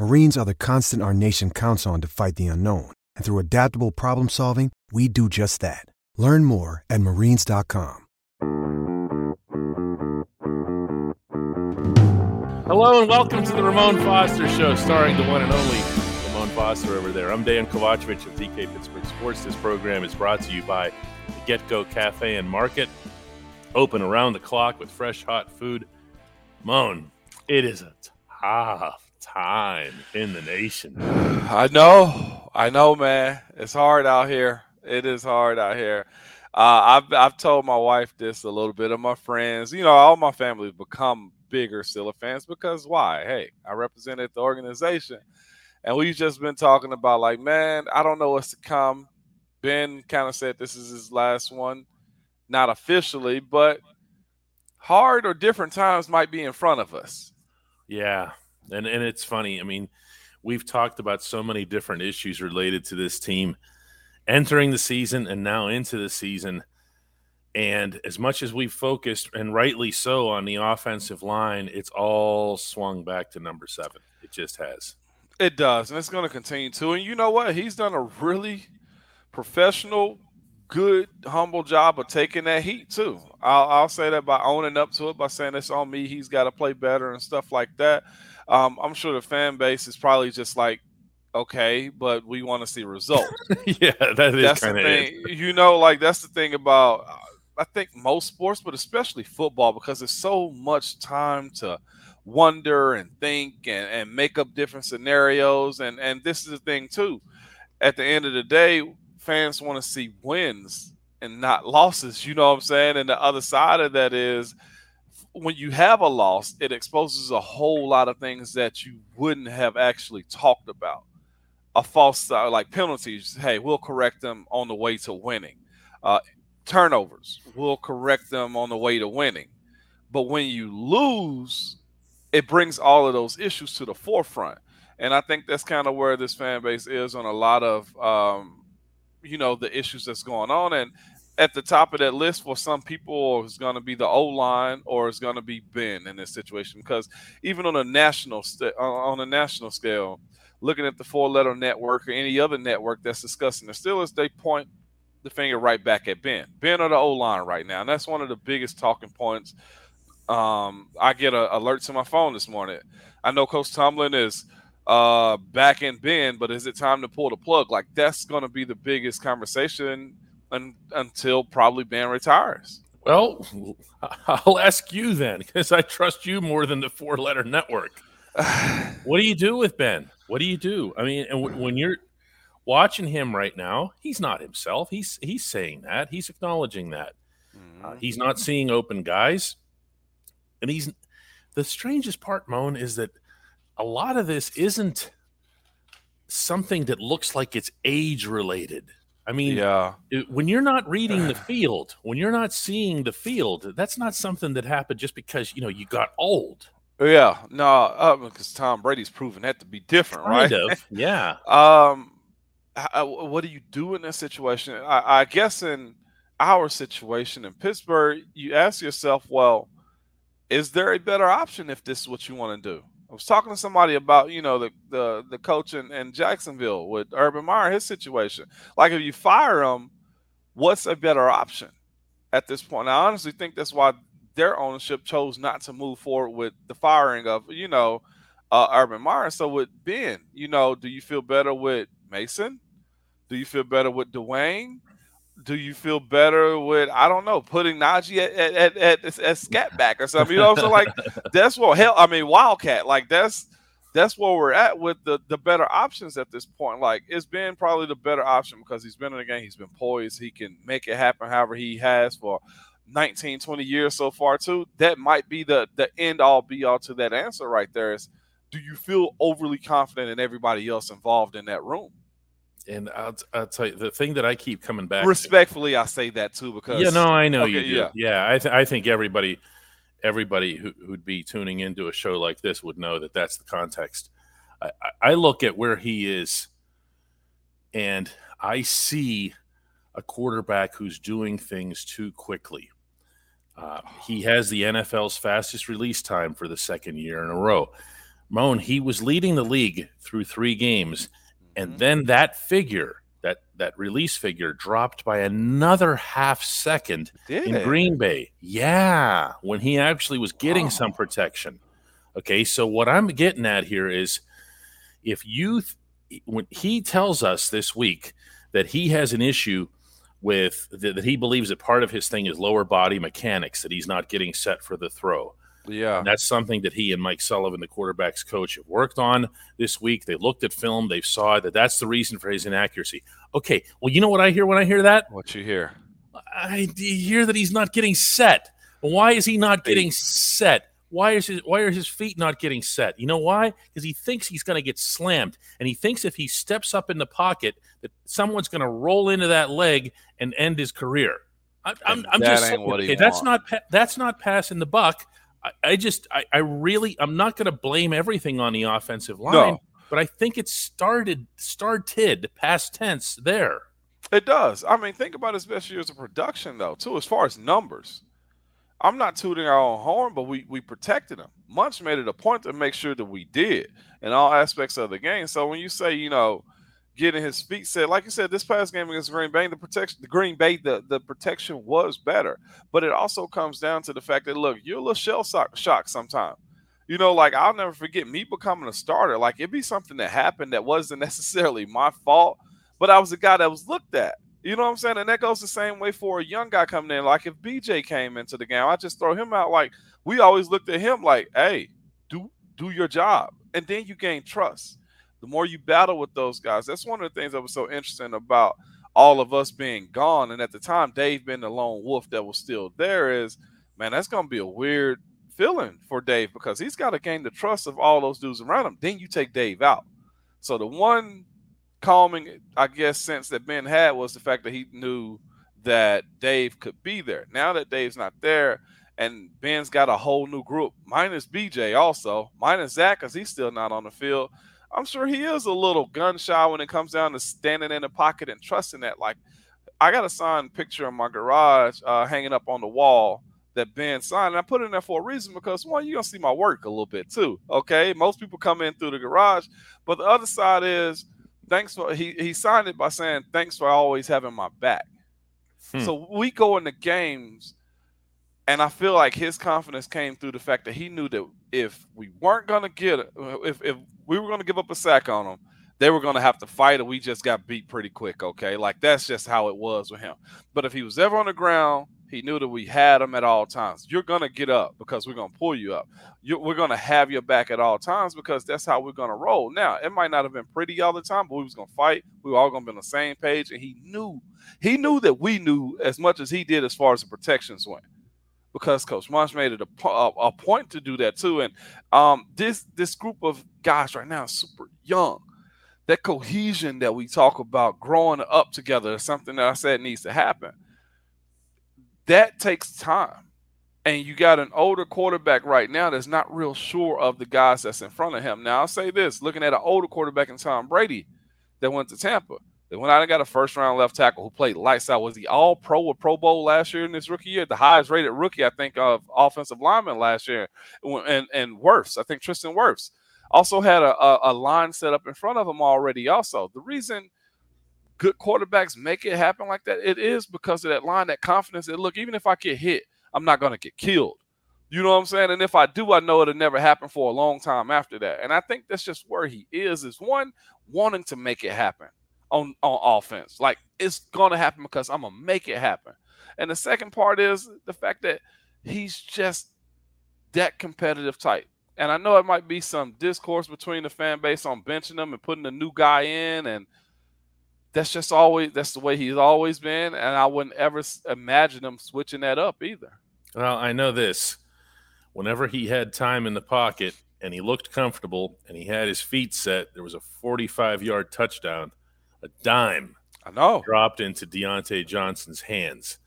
Marines are the constant our nation counts on to fight the unknown. And through adaptable problem solving, we do just that. Learn more at marines.com. Hello and welcome to the Ramon Foster Show, starring the one and only Ramon Foster over there. I'm Dan Kovacevic of DK Pittsburgh Sports. This program is brought to you by the Get Go Cafe and Market, open around the clock with fresh, hot food. Moan, it is a tough time in the nation. I know, I know, man. It's hard out here. It is hard out here. Uh, I've I've told my wife this a little bit of my friends. You know, all my family become bigger Steeler fans because why? Hey, I represented the organization, and we've just been talking about like, man, I don't know what's to come. Ben kind of said this is his last one, not officially, but hard or different times might be in front of us. Yeah, and and it's funny. I mean, we've talked about so many different issues related to this team entering the season and now into the season. And as much as we've focused, and rightly so, on the offensive line, it's all swung back to number seven. It just has. It does, and it's going to continue to. And you know what? He's done a really professional, good, humble job of taking that heat too. I'll, I'll say that by owning up to it, by saying it's on me. He's got to play better and stuff like that. Um, I'm sure the fan base is probably just like, okay, but we want to see results. yeah, that is that's the kind of thing. You know, like that's the thing about I think most sports, but especially football, because there's so much time to wonder and think and, and make up different scenarios. And and this is the thing too. At the end of the day, fans want to see wins and not losses. You know what I'm saying? And the other side of that is when you have a loss, it exposes a whole lot of things that you wouldn't have actually talked about. A false uh, like penalties. Hey, we'll correct them on the way to winning. Uh, turnovers, we'll correct them on the way to winning. But when you lose, it brings all of those issues to the forefront. And I think that's kind of where this fan base is on a lot of, um, you know, the issues that's going on. And at the top of that list for some people is going to be the O line or it's going to be Ben in this situation because even on a national st- on a national scale, looking at the four letter network or any other network that's discussing the Steelers, they point the finger right back at Ben. Ben or the O line right now, and that's one of the biggest talking points. Um, I get a alert to my phone this morning. I know Coach Tomlin is uh, back in Ben, but is it time to pull the plug? Like that's going to be the biggest conversation un- until probably Ben retires. Well, I'll ask you then, because I trust you more than the four-letter network. what do you do with Ben? What do you do? I mean, and w- when you're watching him right now, he's not himself. He's he's saying that. He's acknowledging that. Uh, he's not seeing open guys, and he's the strangest part, Moan, is that a lot of this isn't something that looks like it's age related. I mean, Yeah. it- when you're not reading the field, when you're not seeing the field, that's not something that happened just because you know you got old. Yeah, no, uh, because Tom Brady's proven that to be different, right? Of, yeah. Um, h- uh, what do you do in that situation? I, I guess in our situation in Pittsburgh, you ask yourself, well, is there a better option if this is what you want to do? I was talking to somebody about, you know, the the, the coach in, in Jacksonville with Urban Meyer, his situation. Like, if you fire him, what's a better option at this point? I honestly think that's why their ownership chose not to move forward with the firing of, you know, uh, Urban Meyer. So with Ben, you know, do you feel better with Mason? Do you feel better with Dwayne? Do you feel better with I don't know putting Najee at at, at, at, at scat back or something? You know, so like that's what hell. I mean, Wildcat, like that's that's where we're at with the the better options at this point. Like it's been probably the better option because he's been in the game, he's been poised, he can make it happen however he has for 19, 20 years so far too. That might be the the end all be all to that answer right there. Is do you feel overly confident in everybody else involved in that room? And I'll, I'll tell you the thing that I keep coming back. Respectfully, to, I say that too because yeah, no, I know okay, you do. Yeah, yeah I, th- I think everybody, everybody who, would be tuning into a show like this would know that that's the context. I, I look at where he is, and I see a quarterback who's doing things too quickly. Uh, he has the NFL's fastest release time for the second year in a row. Moan, he was leading the league through three games and mm-hmm. then that figure that that release figure dropped by another half second Did in it? Green Bay. Yeah, when he actually was getting oh. some protection. Okay, so what I'm getting at here is if you th- when he tells us this week that he has an issue with that, that he believes that part of his thing is lower body mechanics that he's not getting set for the throw. Yeah. And that's something that he and Mike Sullivan, the quarterback's coach, have worked on this week. They looked at film, they saw that that's the reason for his inaccuracy. Okay. Well, you know what I hear when I hear that? What you hear? I hear that he's not getting set. Why is he not getting set? Why is his why are his feet not getting set? You know why? Because he thinks he's going to get slammed, and he thinks if he steps up in the pocket that someone's going to roll into that leg and end his career. I, I'm, I'm just saying, okay, that's not that's not passing the buck. I, I just, I, I, really, I'm not going to blame everything on the offensive line, no. but I think it started, started past tense there. It does. I mean, think about his best years of production, though, too, as far as numbers. I'm not tooting our own horn, but we we protected him. Munch made it a point to make sure that we did in all aspects of the game. So when you say, you know, getting his feet set. Like you said, this past game against Green Bay, the protection, the Green Bay, the, the protection was better. But it also comes down to the fact that look, you're a little shell shock sometimes. You know, like I'll never forget me becoming a starter. Like it'd be something that happened that wasn't necessarily my fault, but I was the guy that was looked at. You know what I'm saying? And that goes the same way for a young guy coming in. Like if BJ came into the game, I just throw him out. Like we always looked at him like, hey, do do your job. And then you gain trust the more you battle with those guys. That's one of the things that was so interesting about all of us being gone. And at the time, Dave being the lone wolf that was still there is, man, that's going to be a weird feeling for Dave because he's got to gain the trust of all those dudes around him. Then you take Dave out. So the one calming, I guess, sense that Ben had was the fact that he knew that Dave could be there. Now that Dave's not there, and Ben's got a whole new group, minus BJ also, minus Zach because he's still not on the field. I'm sure he is a little gun shy when it comes down to standing in the pocket and trusting that. Like, I got a signed picture in my garage uh, hanging up on the wall that Ben signed. And I put it in there for a reason because one, you're gonna see my work a little bit too. Okay. Most people come in through the garage, but the other side is thanks for he he signed it by saying thanks for always having my back. Hmm. So we go into games and I feel like his confidence came through the fact that he knew that if we weren't gonna get if if we were gonna give up a sack on them, they were gonna have to fight, and we just got beat pretty quick. Okay, like that's just how it was with him. But if he was ever on the ground, he knew that we had him at all times. You're gonna get up because we're gonna pull you up. You're, we're gonna have your back at all times because that's how we're gonna roll. Now, it might not have been pretty all the time, but we was gonna fight. We were all gonna be on the same page, and he knew he knew that we knew as much as he did as far as the protections went because Coach Munch made it a, a, a, point to do that too. And um, this this group of guys right now is super young. That cohesion that we talk about, growing up together, is something that I said needs to happen. That takes time. And you got an older quarterback right now that's not real sure of the guys that's in front of him. Now, I'll say this looking at an older quarterback in Tom Brady that went to Tampa, they went out and got a first round left tackle who played lights out. Was he all pro or Pro Bowl last year in his rookie year? The highest rated rookie, I think, of offensive lineman last year. And and Wirfs, I think Tristan Wirfs also had a, a, a line set up in front of him already. Also, the reason good quarterbacks make it happen like that, it is because of that line, that confidence that look, even if I get hit, I'm not going to get killed. You know what I'm saying? And if I do, I know it'll never happen for a long time after that. And I think that's just where he is, is one, wanting to make it happen on on offense. Like it's gonna happen because I'm gonna make it happen. And the second part is the fact that he's just that competitive type. And I know it might be some discourse between the fan base on benching him and putting a new guy in, and that's just always that's the way he's always been. And I wouldn't ever imagine him switching that up either. Well, I know this. Whenever he had time in the pocket and he looked comfortable and he had his feet set, there was a 45 yard touchdown, a dime. I know dropped into Diontae Johnson's hands.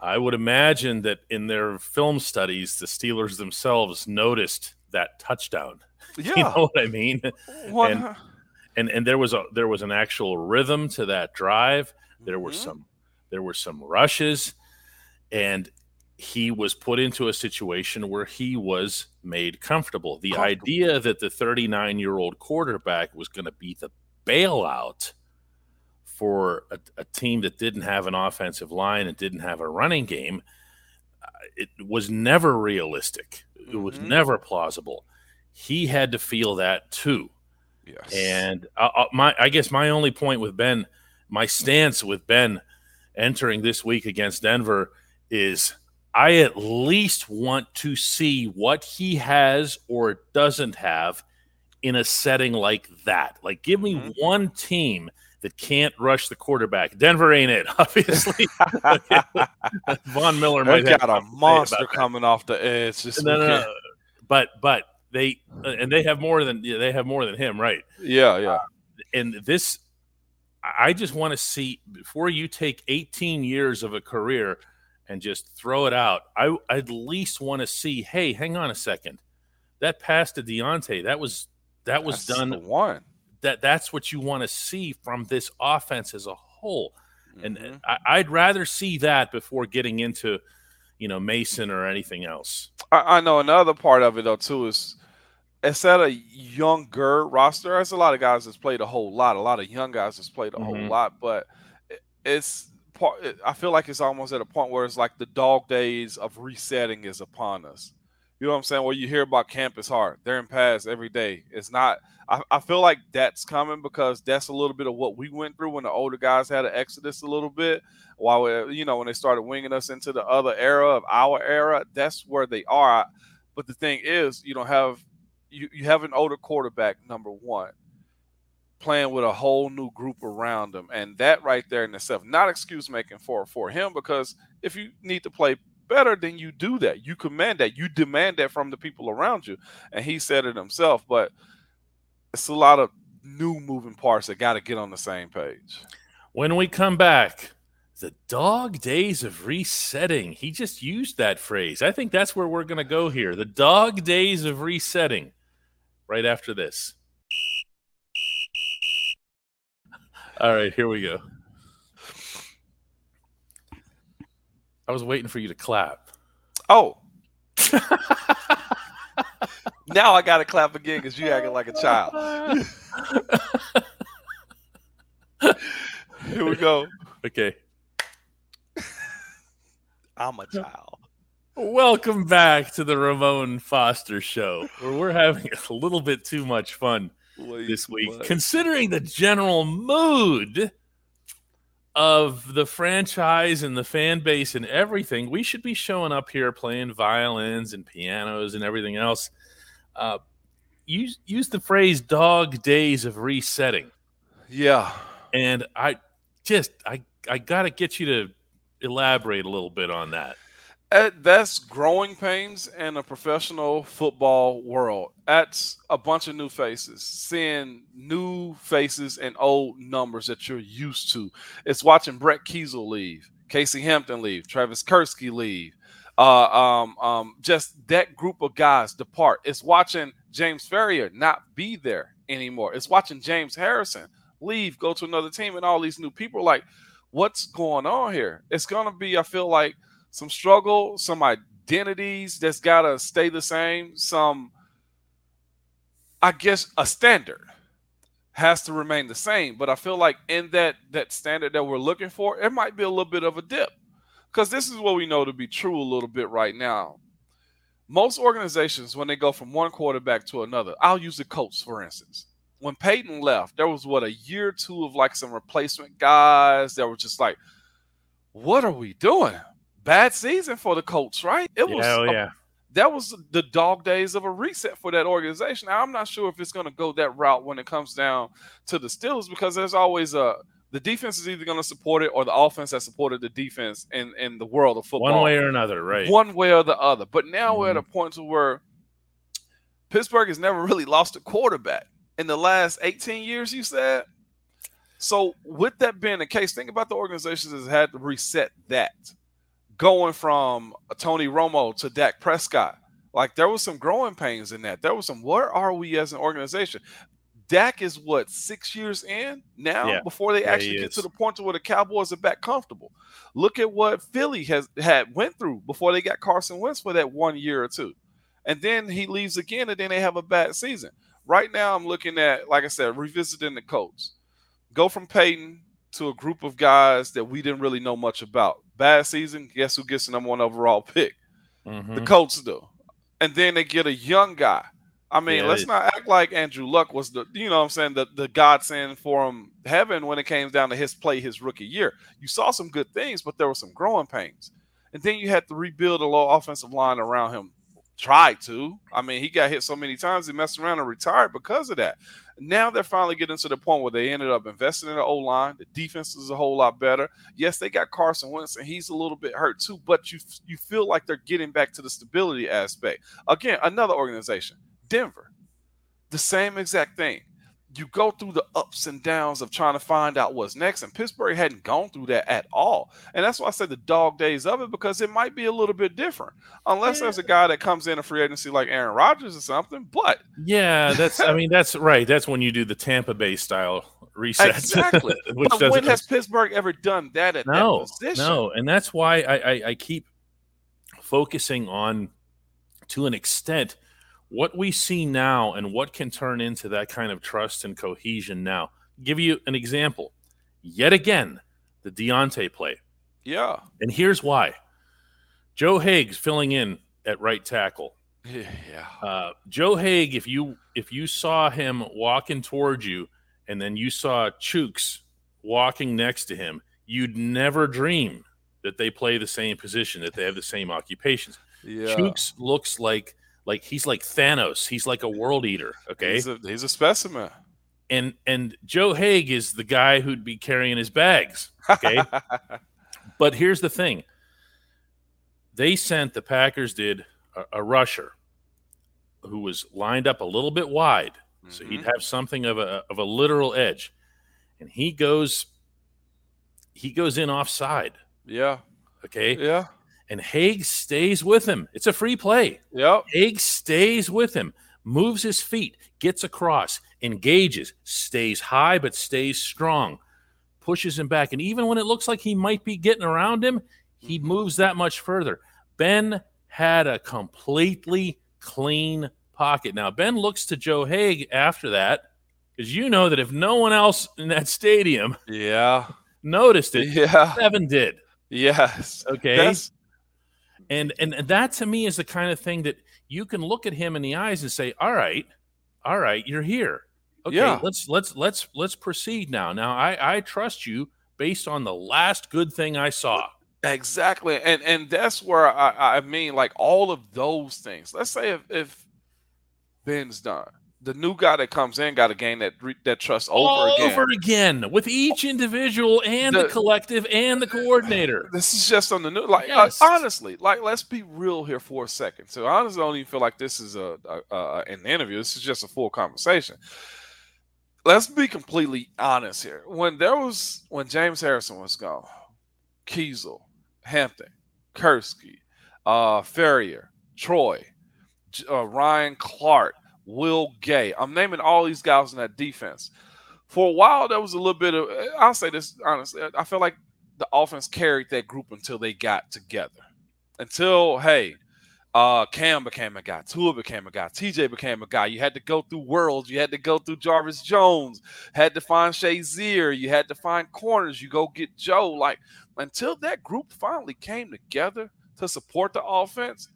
I would imagine that in their film studies, the Steelers themselves noticed that touchdown. Yeah. you know what I mean? And, and and there was a there was an actual rhythm to that drive. There were mm-hmm. some there were some rushes, and he was put into a situation where he was made comfortable. The comfortable. idea that the 39 year old quarterback was going to be the bailout for a, a, team that didn't have an offensive line and didn't have a running game, uh, it was never realistic. It was mm-hmm. never plausible. He had to feel that too. Yes. And uh, uh, my, I guess my only point with Ben, my stance with Ben entering this week against Denver is I at least want to see what he has or doesn't have in a setting like that. Like, give me mm-hmm. one team that can't rush the quarterback. Denver ain't it, obviously. Von Miller might got a monster coming off the edge. Just no, no, no, but but they and they have more than they have more than him, right? Yeah, yeah. Uh, and this, I just want to see before you take 18 years of a career and just throw it out. I at least want to see. Hey, hang on a second. That pass to Diontae, that was that was That's done one that that's what you want to see from this offense as a whole. Mm-hmm. And I, would rather see that before getting into, you know, Mason or anything else. I, I, know another part of it though too is instead of younger roster, there's a lot of guys that's played a whole lot. A lot of young guys that's played a mm-hmm. whole lot, but it's part. I feel like it's almost at a point where it's like the dog days of resetting is upon us. You know what I'm saying? Where you hear about campus hard, they're in pass every day. It's not. I, I, feel like that's coming because that's a little bit of what we went through when the older guys had an exodus a little bit. While we, you know, when they started winging us into the other era of our era, that's where they are. But the thing is, you don't have you, you have an older quarterback, number one, playing with a whole new group around him, and that right there in itself, not excuse making for for him because if you need to play better, then you do that. You command that. You demand that from the people around you. And he said it himself, but it's a lot of new moving parts that got to get on the same page. When we come back, the dog days of resetting. He just used that phrase. I think that's where we're going to go here. The dog days of resetting right after this. All right, here we go. I was waiting for you to clap. Oh. now I got to clap again because you acting like a child. Here we go. Okay. I'm a child. Welcome back to the Ramon Foster Show, where we're having a little bit too much fun this week, considering the general mood of the franchise and the fan base and everything, we should be showing up here playing violins and pianos and everything else. Uh, use use the phrase "dog days of resetting." Yeah, and I just I I got to get you to elaborate a little bit on that. That's growing pains in a professional football world. That's a bunch of new faces, seeing new faces and old numbers that you're used to. It's watching Brett Keisel leave, Casey Hampton leave, Travis Kirschke leave, uh, um, um, just that group of guys depart. It's watching James Farrior not be there anymore. It's watching James Harrison leave, go to another team, and all these new people. Like, what's going on here? It's gonna be, I feel like some struggle, some identities that's got to stay the same, some, I guess, a standard has to remain the same. But I feel like in that that standard that we're looking for, it might be a little bit of a dip, because this is what we know to be true a little bit right now. Most organizations, when they go from one quarterback to another, I'll use the Colts for instance. when Peyton left, there was what a year or two of like some replacement guys that were just like, what are we doing? Bad season for the Colts, right? It was yeah, oh, yeah. A, that was the dog days of a reset for that organization. Now I'm not sure if it's going to go that route when it comes down to the Steelers because there's always a the defense is either going to support it or the offense that supported the defense in in the world of football. One way or another, right? One way or the other. But now mm-hmm. we're at a mm-hmm. point to where Pittsburgh has never really lost a quarterback in the last 18 years. You said. So with that being the case, think about the organizations that had to reset that going from Tony Romo to Dak Prescott. Like there was some growing pains in that. There was some where are we as an organization? Dak is what six years in now yeah. before they actually get to the point to where the Cowboys are back comfortable. Look at what Philly has had went through before they got Carson Wentz for that one year or two, and then he leaves again, and then they have a bad season. Right now, I'm looking at like I said, revisiting the Colts. Go from Payton to a group of guys that we didn't really know much about. Bad season, guess who gets the number one overall pick? Mm-hmm. The Colts do. And then they get a young guy. I mean, yeah, let's not act like Andrew Luck was the, you know what I'm saying, the, the godsend for him heaven when it came down to his play his rookie year. You saw some good things, but there were some growing pains. And then you had to rebuild a low offensive line around him. Tried to. I mean, he got hit so many times he messed around and retired because of that. Now they're finally getting to the point where they ended up investing in the O line. The defense is a whole lot better. Yes, they got Carson Wentz, and he's a little bit hurt too. But you you feel like they're getting back to the stability aspect. Again, another organization, Denver, the same exact thing you go through the ups and downs of trying to find out what's next. And Pittsburgh hadn't gone through that at all. And that's why I said the dog days of it because it might be a little bit different. Unless yeah. there's a guy that comes in a free agency like Aaron Rodgers or something. But yeah, that's I mean, that's right. That's when you do the Tampa Bay style reset. Exactly. but when has Pittsburgh ever done that at no, that position? No, and that's why I, I, I keep focusing on to an extent – what we see now and what can turn into that kind of trust and cohesion now. Give you an example. Yet again, the Diontae play. Yeah. And here's why. Joe Haeg's filling in at right tackle. Yeah. Uh, Joe Haeg, if you if you saw him walking towards you and then you saw Chooks walking next to him, you'd never dream that they play the same position, that they have the same occupations. Yeah. Chooks looks like like he's like Thanos. He's like a world eater. Okay, he's a, he's a specimen. And and Joe Haeg is the guy who'd be carrying his bags. Okay, but here's the thing: they sent the Packers did a, a rusher who was lined up a little bit wide, mm-hmm. so he'd mm-hmm. have something of a of a literal edge, and he goes he goes in offside. Yeah. Okay. Yeah and Haeg stays with him. It's a free play. Yep. Haeg stays with him, moves his feet, gets across, engages, stays high but stays strong, pushes him back. And even when it looks like he might be getting around him, he mm-hmm. moves that much further. Ben had a completely clean pocket. Now, Ben looks to Joe Haeg after that because you know that if no one else in that stadium yeah noticed it, yeah. Seven did. Yes. Okay. That's, and and that to me is the kind of thing that you can look at him in the eyes and say, "All right, all right, you're here. Okay, yeah. let's let's let's let's proceed now. Now I I trust you based on the last good thing I saw." Exactly, and and that's where I I mean like all of those things. Let's say if if Ben's done, the new guy that comes in got to gain that that trust over All again. over again with each individual and the, the, collective and the coordinator. This is just on the new. Like uh, yes. uh, honestly, like let's be real here for a second. So honestly, I honestly don't even feel like this is a, a, a an interview. This is just a full conversation. Let's be completely honest here. When there was when James Harrison was gone, Keisel, Hampton, Kirschke, uh, Farrior, Troy, uh, Ryan Clark Will Gay. I'm naming all these guys in that defense. For a while, there was a little bit of, I'll say this honestly, I feel like the offense carried that group until they got together. Until, hey, uh, Cam became a guy, Tua became a guy, TJ became a guy. You had to go through Worilds, you had to go through Jarvis Jones, had to find Shazier, you had to find corners, you go get Joe. Like until that group finally came together to support the offense,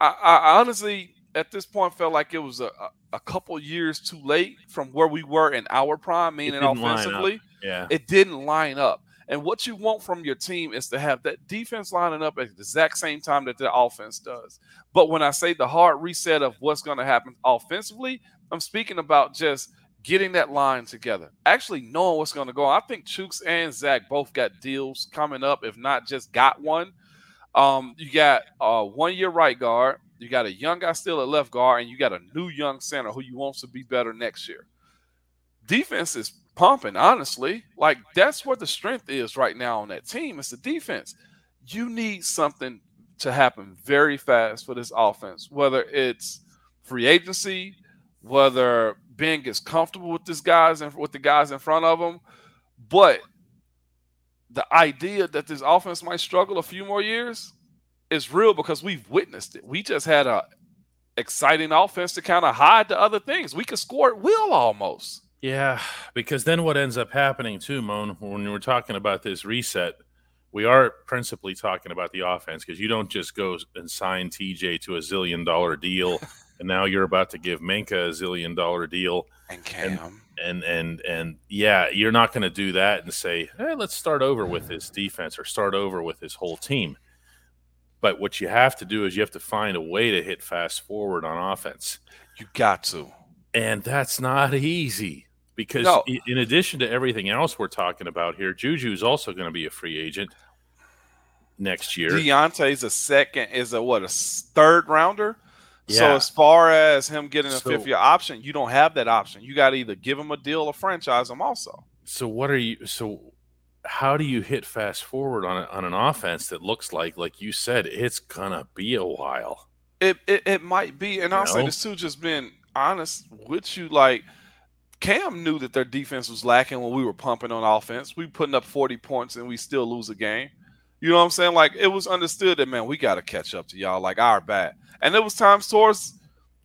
I, I honestly at this point felt like it was a, a couple years too late from where we were in our prime, meaning offensively. Yeah. It didn't line up. And what you want from your team is to have that defense lining up at the exact same time that the offense does. But when I say the hard reset of what's going to happen offensively, I'm speaking about just getting that line together, actually knowing what's going to go on. I think Chooks and Zach both got deals coming up, if not just got one. Um, you got a one year right guard, you got a young guy still at left guard, and you got a new young center who you wants to be better next year. Defense is pumping, honestly. Like that's where the strength is right now on that team. It's the defense. You need something to happen very fast for this offense, whether it's free agency, whether Ben gets comfortable with this guys and with the guys in front of him. But the idea that this offense might struggle a few more years is real because we've witnessed it. We just had a exciting offense to kind of hide the other things. We could score at will almost. Yeah, because then what ends up happening too, Moan, when we're talking about this reset, we are principally talking about the offense because you don't just go and sign TJ to a zillion dollar deal, and now you're about to give Minkah a zillion dollar deal, and Cam, and and and, and yeah, you're not going to do that and say, hey, let's start over with mm. this defense or start over with this whole team. But what you have to do is you have to find a way to hit fast forward on offense. You got to, and that's not easy because No. in addition to everything else we're talking about here, Juju is also going to be a free agent next year. Diontae's a second, is a what a third rounder. So as far as him getting a So- fifth year option, you don't have that option. You got to either give him a deal or franchise him also. So what are you? So how do you hit fast forward on a, on an offense that looks like, like you said, it's gonna be a while? It it, it might be, and I'll say know? this too, just being honest with you, like Cam knew that their defense was lacking when we were pumping on offense. We putting up 40 points and we still lose a game. You know what I'm saying? Like it was understood that man, we got to catch up to y'all. Like our bad. And it was times towards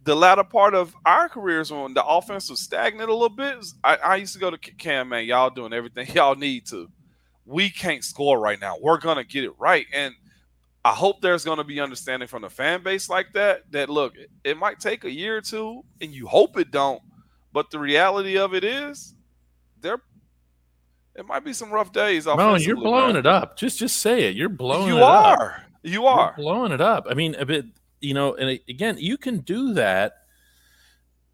the latter part of our careers when the offense was stagnant a little bit. I, I used to go to Cam, man, y'all doing everything y'all need to. We can't score right now. We're gonna get it right. And I hope there's going to be understanding from the fan base like that. That look, it, it might take a year or two, and you hope it don't. But the reality of it is, there, it might be some rough days. No, you're blowing man. it up. Just just say it. You're blowing You it up. are. You You're are. blowing it up. I mean, a bit, you know, and again, you can do that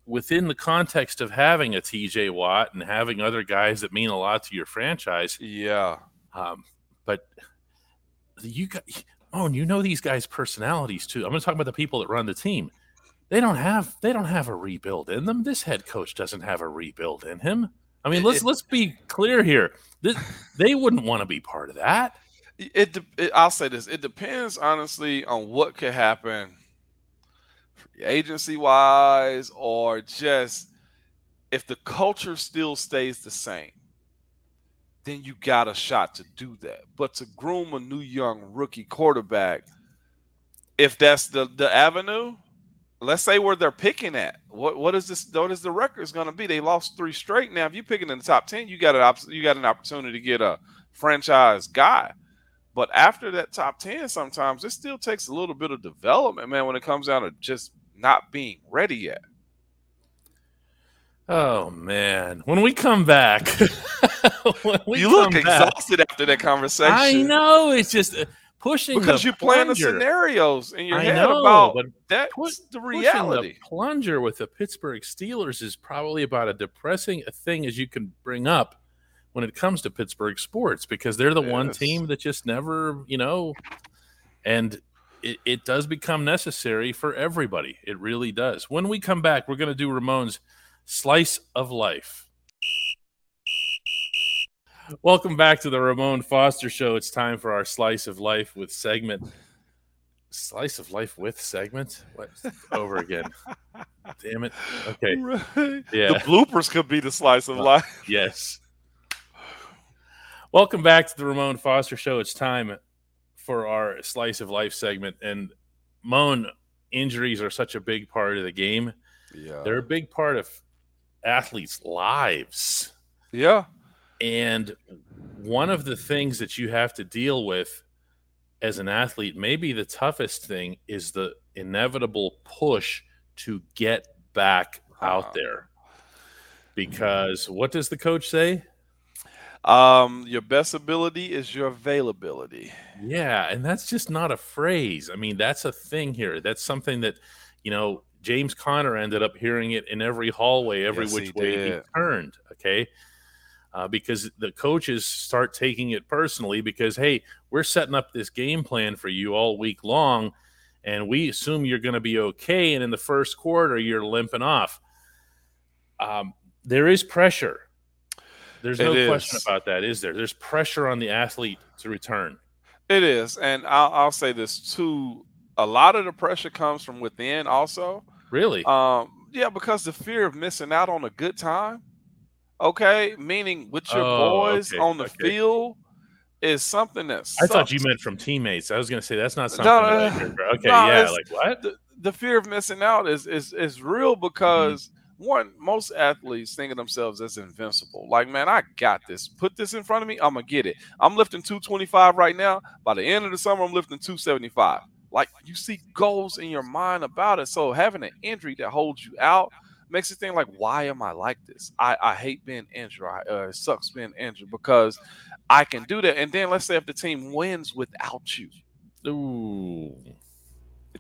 within the context of having a TJ Watt and having other guys that mean a lot to your franchise. Yeah. Um, but you got, oh, and you know these guys' personalities too. I'm going to talk about the people that run the team. They don't have they don't have a rebuild in them. This head coach doesn't have a rebuild in him. I mean, let's it- let's be clear here. This, they wouldn't want to be part of that. It, it. I'll say this. It depends honestly on what could happen, agency wise, or just if the culture still stays the same. Then you got a shot to do that. But to groom a new young rookie quarterback, if that's the the avenue, let's say where they're picking at. What what is this? What is the record's going to be? They lost three straight. Now, if you're picking in the top ten, you got an op- you got an opportunity to get a franchise guy. But after that top 10, sometimes it still takes a little bit of development, man, when it comes down to just not being ready yet. Oh man! When we come back, when we you look come back- exhausted after that conversation. I know it's just uh, pushing Because the you're playing the scenarios in your I head know, about but that's put- the reality. The plunger with the Pittsburgh Steelers is probably about as depressing a thing as you can bring up when it comes to Pittsburgh sports because they're the one team that just never, you know, and it, it does become necessary for everybody. It really does. When we come back, we're going to do Ramon's slice of life. Welcome back to the Ramon Foster Show. It's time for our slice of life with segment. Slice of life with segment? What? Over again. Damn it. Okay. Right. Yeah. The bloopers could be the slice of uh, life. Yes. Welcome back to the Ramon Foster Show. It's time for our slice of life segment. And Moan, injuries are such a big part of the game. Yeah. They're a big part of athletes' lives. Yeah. And one of the things that you have to deal with as an athlete, maybe the toughest thing is the inevitable push to get back out Uh-huh. there. Because what does the coach say? Um, your best ability is your availability. Yeah, and that's just not a phrase. I mean, that's a thing here. That's something that, you know, James Conner ended up hearing it in every hallway, every Yes, which he way he turned. Okay. Uh, because the coaches start taking it personally because, hey, we're setting up this game plan for you all week long, and we assume you're going to be okay. And in the first quarter, you're limping off. Um, there is pressure. There's no It question is. about that, is there? There's pressure on the athlete to return. It is, and I'll, I'll say this too. A lot of the pressure comes from within, also. Really? Um, yeah, because the fear of missing out on a good time. Okay, meaning with your Oh, boys okay, on the okay. field is something that I thought you meant from teammates. I was going to say that's not something. No, that I uh. Okay, no, yeah, like what? the, the fear of missing out is is is real because one most athletes think of themselves as invincible. Like man i got this. Put this in front of me i'm gonna get it. I'm lifting 225 right now. By the end of the summer i'm lifting 275 like you see goals in your mind about it. So having an injury that holds you out makes you think like why am i like this? I i hate being injured. I, uh, it sucks being injured because i can do that. And then let's say if the team wins without you. Ooh.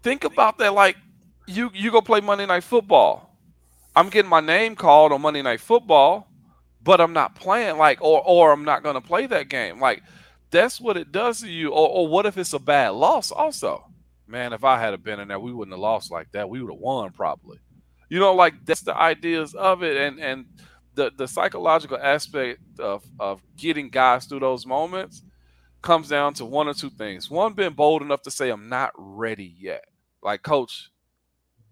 think about that like you you go play monday night football i'm getting my name called on monday night football but i'm not playing like or or i'm not going to play that game. Like that's what it does to you. Or, or what if it's a bad loss also? Man if i had been in there we wouldn't have lost like that. We would have won probably. You know like that's the ideas of it. And and the the psychological aspect of of getting guys through those moments comes down to one or two things. One being bold enough to say i'm not ready yet. Like coach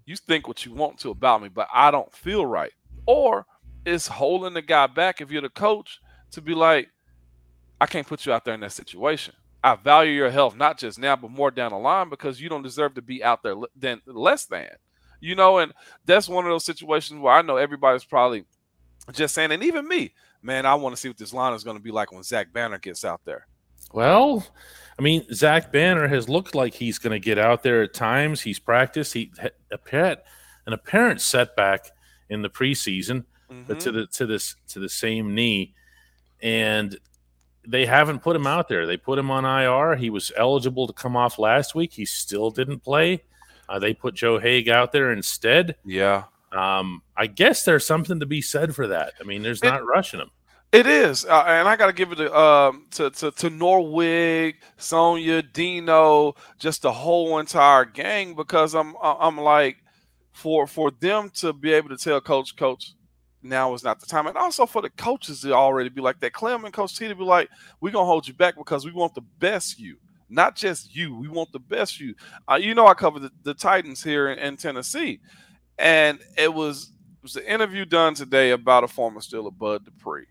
you think what you want to about me but i don't feel right. Or it's holding the guy back if you're the coach to be like i can't put you out there in that situation. I value your health not just now but more down the line because you don't deserve to be out there than less than you know? And that's one of those situations where i know everybody's probably just saying and even me man i want to see what this line is going to be like when zach banner gets out there Well, I mean, Zach Banner has looked like he's going to get out there at times. He's practiced. He had an apparent setback in the preseason, but to the to this to the same knee, and they haven't put him out there. They put him on IR. He was eligible to come off last week. He still didn't play. Uh, they put Joe Haeg out there instead. yeah Um, I guess there's something to be said for that. I mean, there's It- not rushing him. It is, uh, and I got to give it to, um, to to to Norwig, Sonia, Dino, just the whole entire gang because I'm I'm like for for them to be able to tell Coach Coach now is not the time, and also for the coaches to already be like that. Clem and Coach T to be like, we're gonna hold you back because we want the best you, not just you. We want the best you. Uh, you know, I covered the, the Titans here in, in Tennessee, and it was it was an interview done today about a former Steeler, Bud Dupree.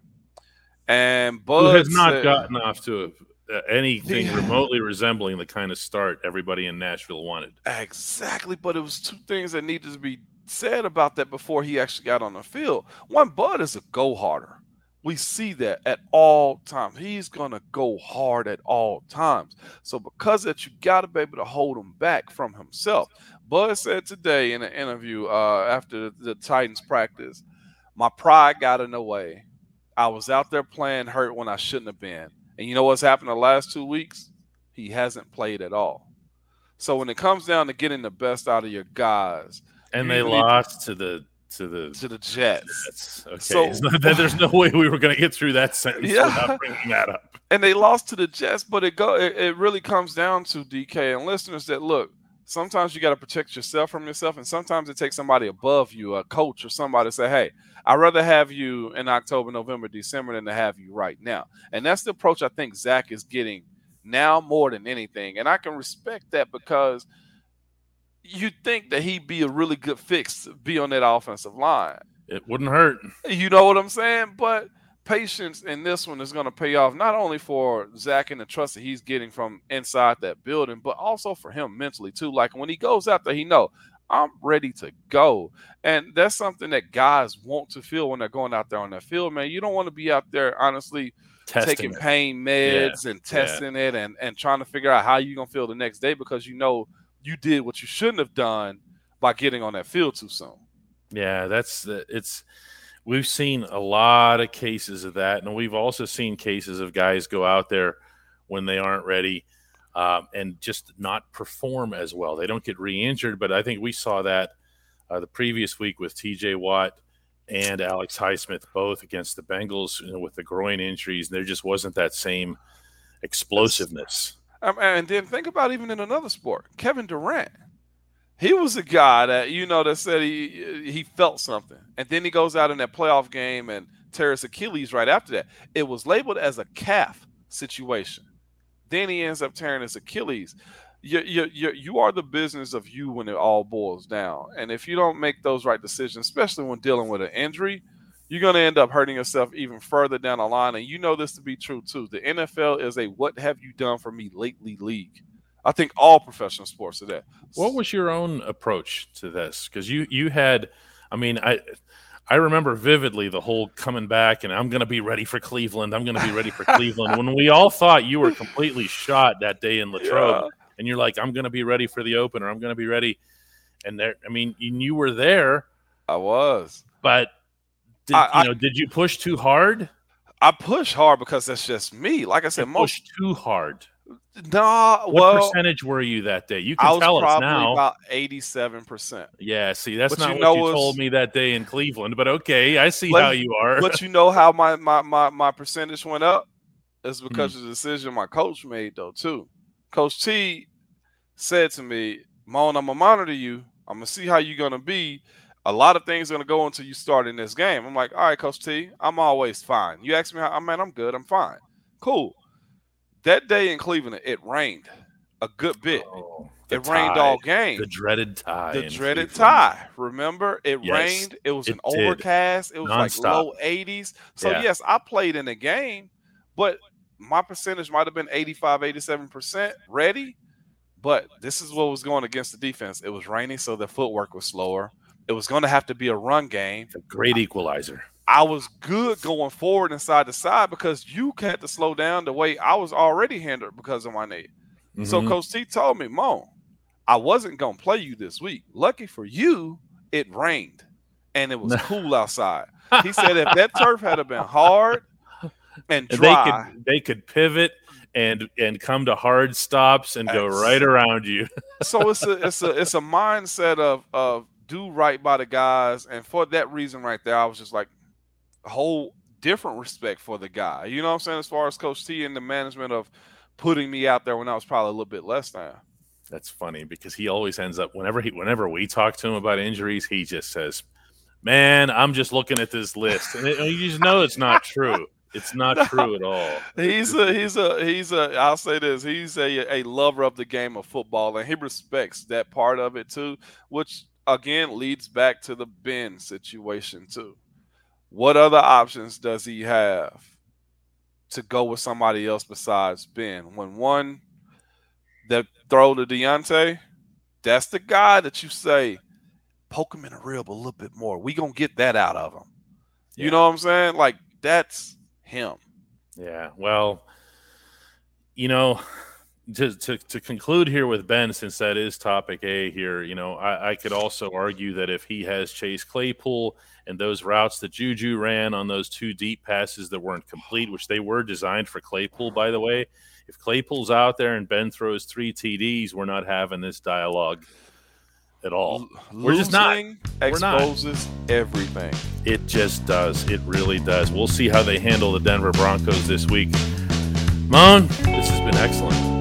And Who Bud has not said- gotten off to uh, anything Yeah. remotely resembling the kind of start everybody in Nashville wanted. Exactly, but it was two things that needed to be said about that before he actually got on the field. One, Bud is a go harder. We see that at all times. He's gonna go hard at all times. So because of that, you got to be able to hold him back from himself. Bud said today in an interview uh, after the Titans practice, my pride got in the way. I was out there playing hurt when I shouldn't have been. And you know what's happened the last two weeks? He hasn't played at all. So when it comes down to getting the best out of your guys And they lost to the to the to the Jets, Jets. Okay, So- there's no way we were going to get through that sentence Yeah. without bringing that up. and they lost to the Jets, but it go it, it really comes down to DK and listeners that look. Sometimes you got to protect yourself from yourself, and sometimes it takes somebody above you, a coach or somebody, to say, "Hey, I'd rather have you in October, November, December than to have you right now." And that's the approach I think Zach is getting now more than anything, and I can respect that because you'd think that he'd be a really good fix to be on that offensive line. It wouldn't hurt. You know what I'm saying? But patience in this one is going to pay off not only for Zach and the trust that he's getting from inside that building, but also for him mentally too. Like when he goes out there, he know I'm ready to go, and that's something that guys want to feel when they're going out there on that field. Man, you don't want to be out there honestly Testing taking it. pain meds and testing it and and trying to figure out how you're gonna feel the next day because you know you did what you shouldn't have done by getting on that field too soon. Yeah, that's the it's we've seen a lot of cases of that, and we've also seen cases of guys go out there when they aren't ready um, and just not perform as well. They don't get re-injured, but I think we saw that uh, the previous week with T.J. Watt and Alex Highsmith both against the Bengals you know, with the groin injuries. And there just wasn't that same explosiveness. Um, and then think about even in another sport, Kevin Durant. He was a guy that you know that said he he felt something, and then he goes out in that playoff game and tears Achilles right after that. It was labeled as a calf situation. Then he ends up tearing his Achilles. You, you, you, you are the business of you when it all boils down. And if you don't make those right decisions, especially when dealing with an injury, you're going to end up hurting yourself even further down the line. And you know this to be true too. The NFL is a what have you done for me lately league. I think all professional sports are that. What was your own approach to this? Because you you had, I mean, I I remember vividly the whole coming back and I'm going to be ready for Cleveland. I'm going to be ready for Cleveland. When we all thought you were completely shot that day in Latrobe, yeah. and you're like, I'm going to be ready for the opener. I'm going to be ready. And there, I mean, you were there. I was, but did, I, you know, did you push too hard? I push hard because that's just me. Like I said, you most too hard. Nah, what well, percentage were you that day? You can tell us now. About eighty-seven percent. Yeah, see, that's but not you what you told me that day in Cleveland. But okay, I see but, how you are. but you know how my my my, my percentage went up? It's because hmm. of the decision my coach made, though. Too, Coach T said to me, "Moan, I'm gonna monitor you. I'm gonna see how you're gonna be." a lot of things are going to go until you start in this game. I'm like, all right, Coach T, I'm always fine. You ask me how, I man, I'm good. I'm fine. Cool. That day in Cleveland, it rained a good bit. Oh, it tie, rained all game. The dreaded tie. The dreaded Cleveland. tie. Remember, it yes, rained. It was it an did. overcast. It was Non-stop. like low 80s. So, yeah. yes, I played in the game, but my percentage might have been 85, 87% ready. But this is what was going against the defense. It was raining, so the footwork was slower. It was going to have to be a run game. A great equalizer. I was good going forward and side to side because you had to slow down the way I was already hindered because of my knee. Mm-hmm. So Coach T told me, Mo, I wasn't gonna play you this week. Lucky for you, it rained and it was cool outside. He said if that turf had been hard and dry, they could they could pivot and and come to hard stops and go right around you. so it's a it's a it's a mindset of of do right by the guys, and for that reason right there, I was just like, whole different respect for the guy. You know what I'm saying? As far as Coach T and the management of putting me out there when I was probably a little bit less than. That's funny because he always ends up whenever he whenever we talk to him about injuries, he just says, "Man, I'm just looking at this list," and it, you just know it's not true. It's not no, true at all. He's a he's a he's a I'll say this. He's a a lover of the game of football and he respects that part of it too, which again leads back to the Ben situation too. What other options does he have to go with somebody else besides Ben? When one that throw to Diontae, that's the guy that you say, poke him in the rib a little bit more. We gonna get that out of him. Yeah. You know what I'm saying? Like that's him. Yeah. Well, you know, to, to, to conclude here with Ben, since that is topic A here, you know, I, I could also argue that if he has Chase Claypool and those routes that Juju ran on those two deep passes that weren't complete, which they were designed for Claypool, by the way, if Claypool's out there and Ben throws three TDs, we're not having this dialogue at all. L- we're just not. Exposes not. everything. It just does. It really does. We'll see how they handle the Denver Broncos this week. Moan, this has been excellent.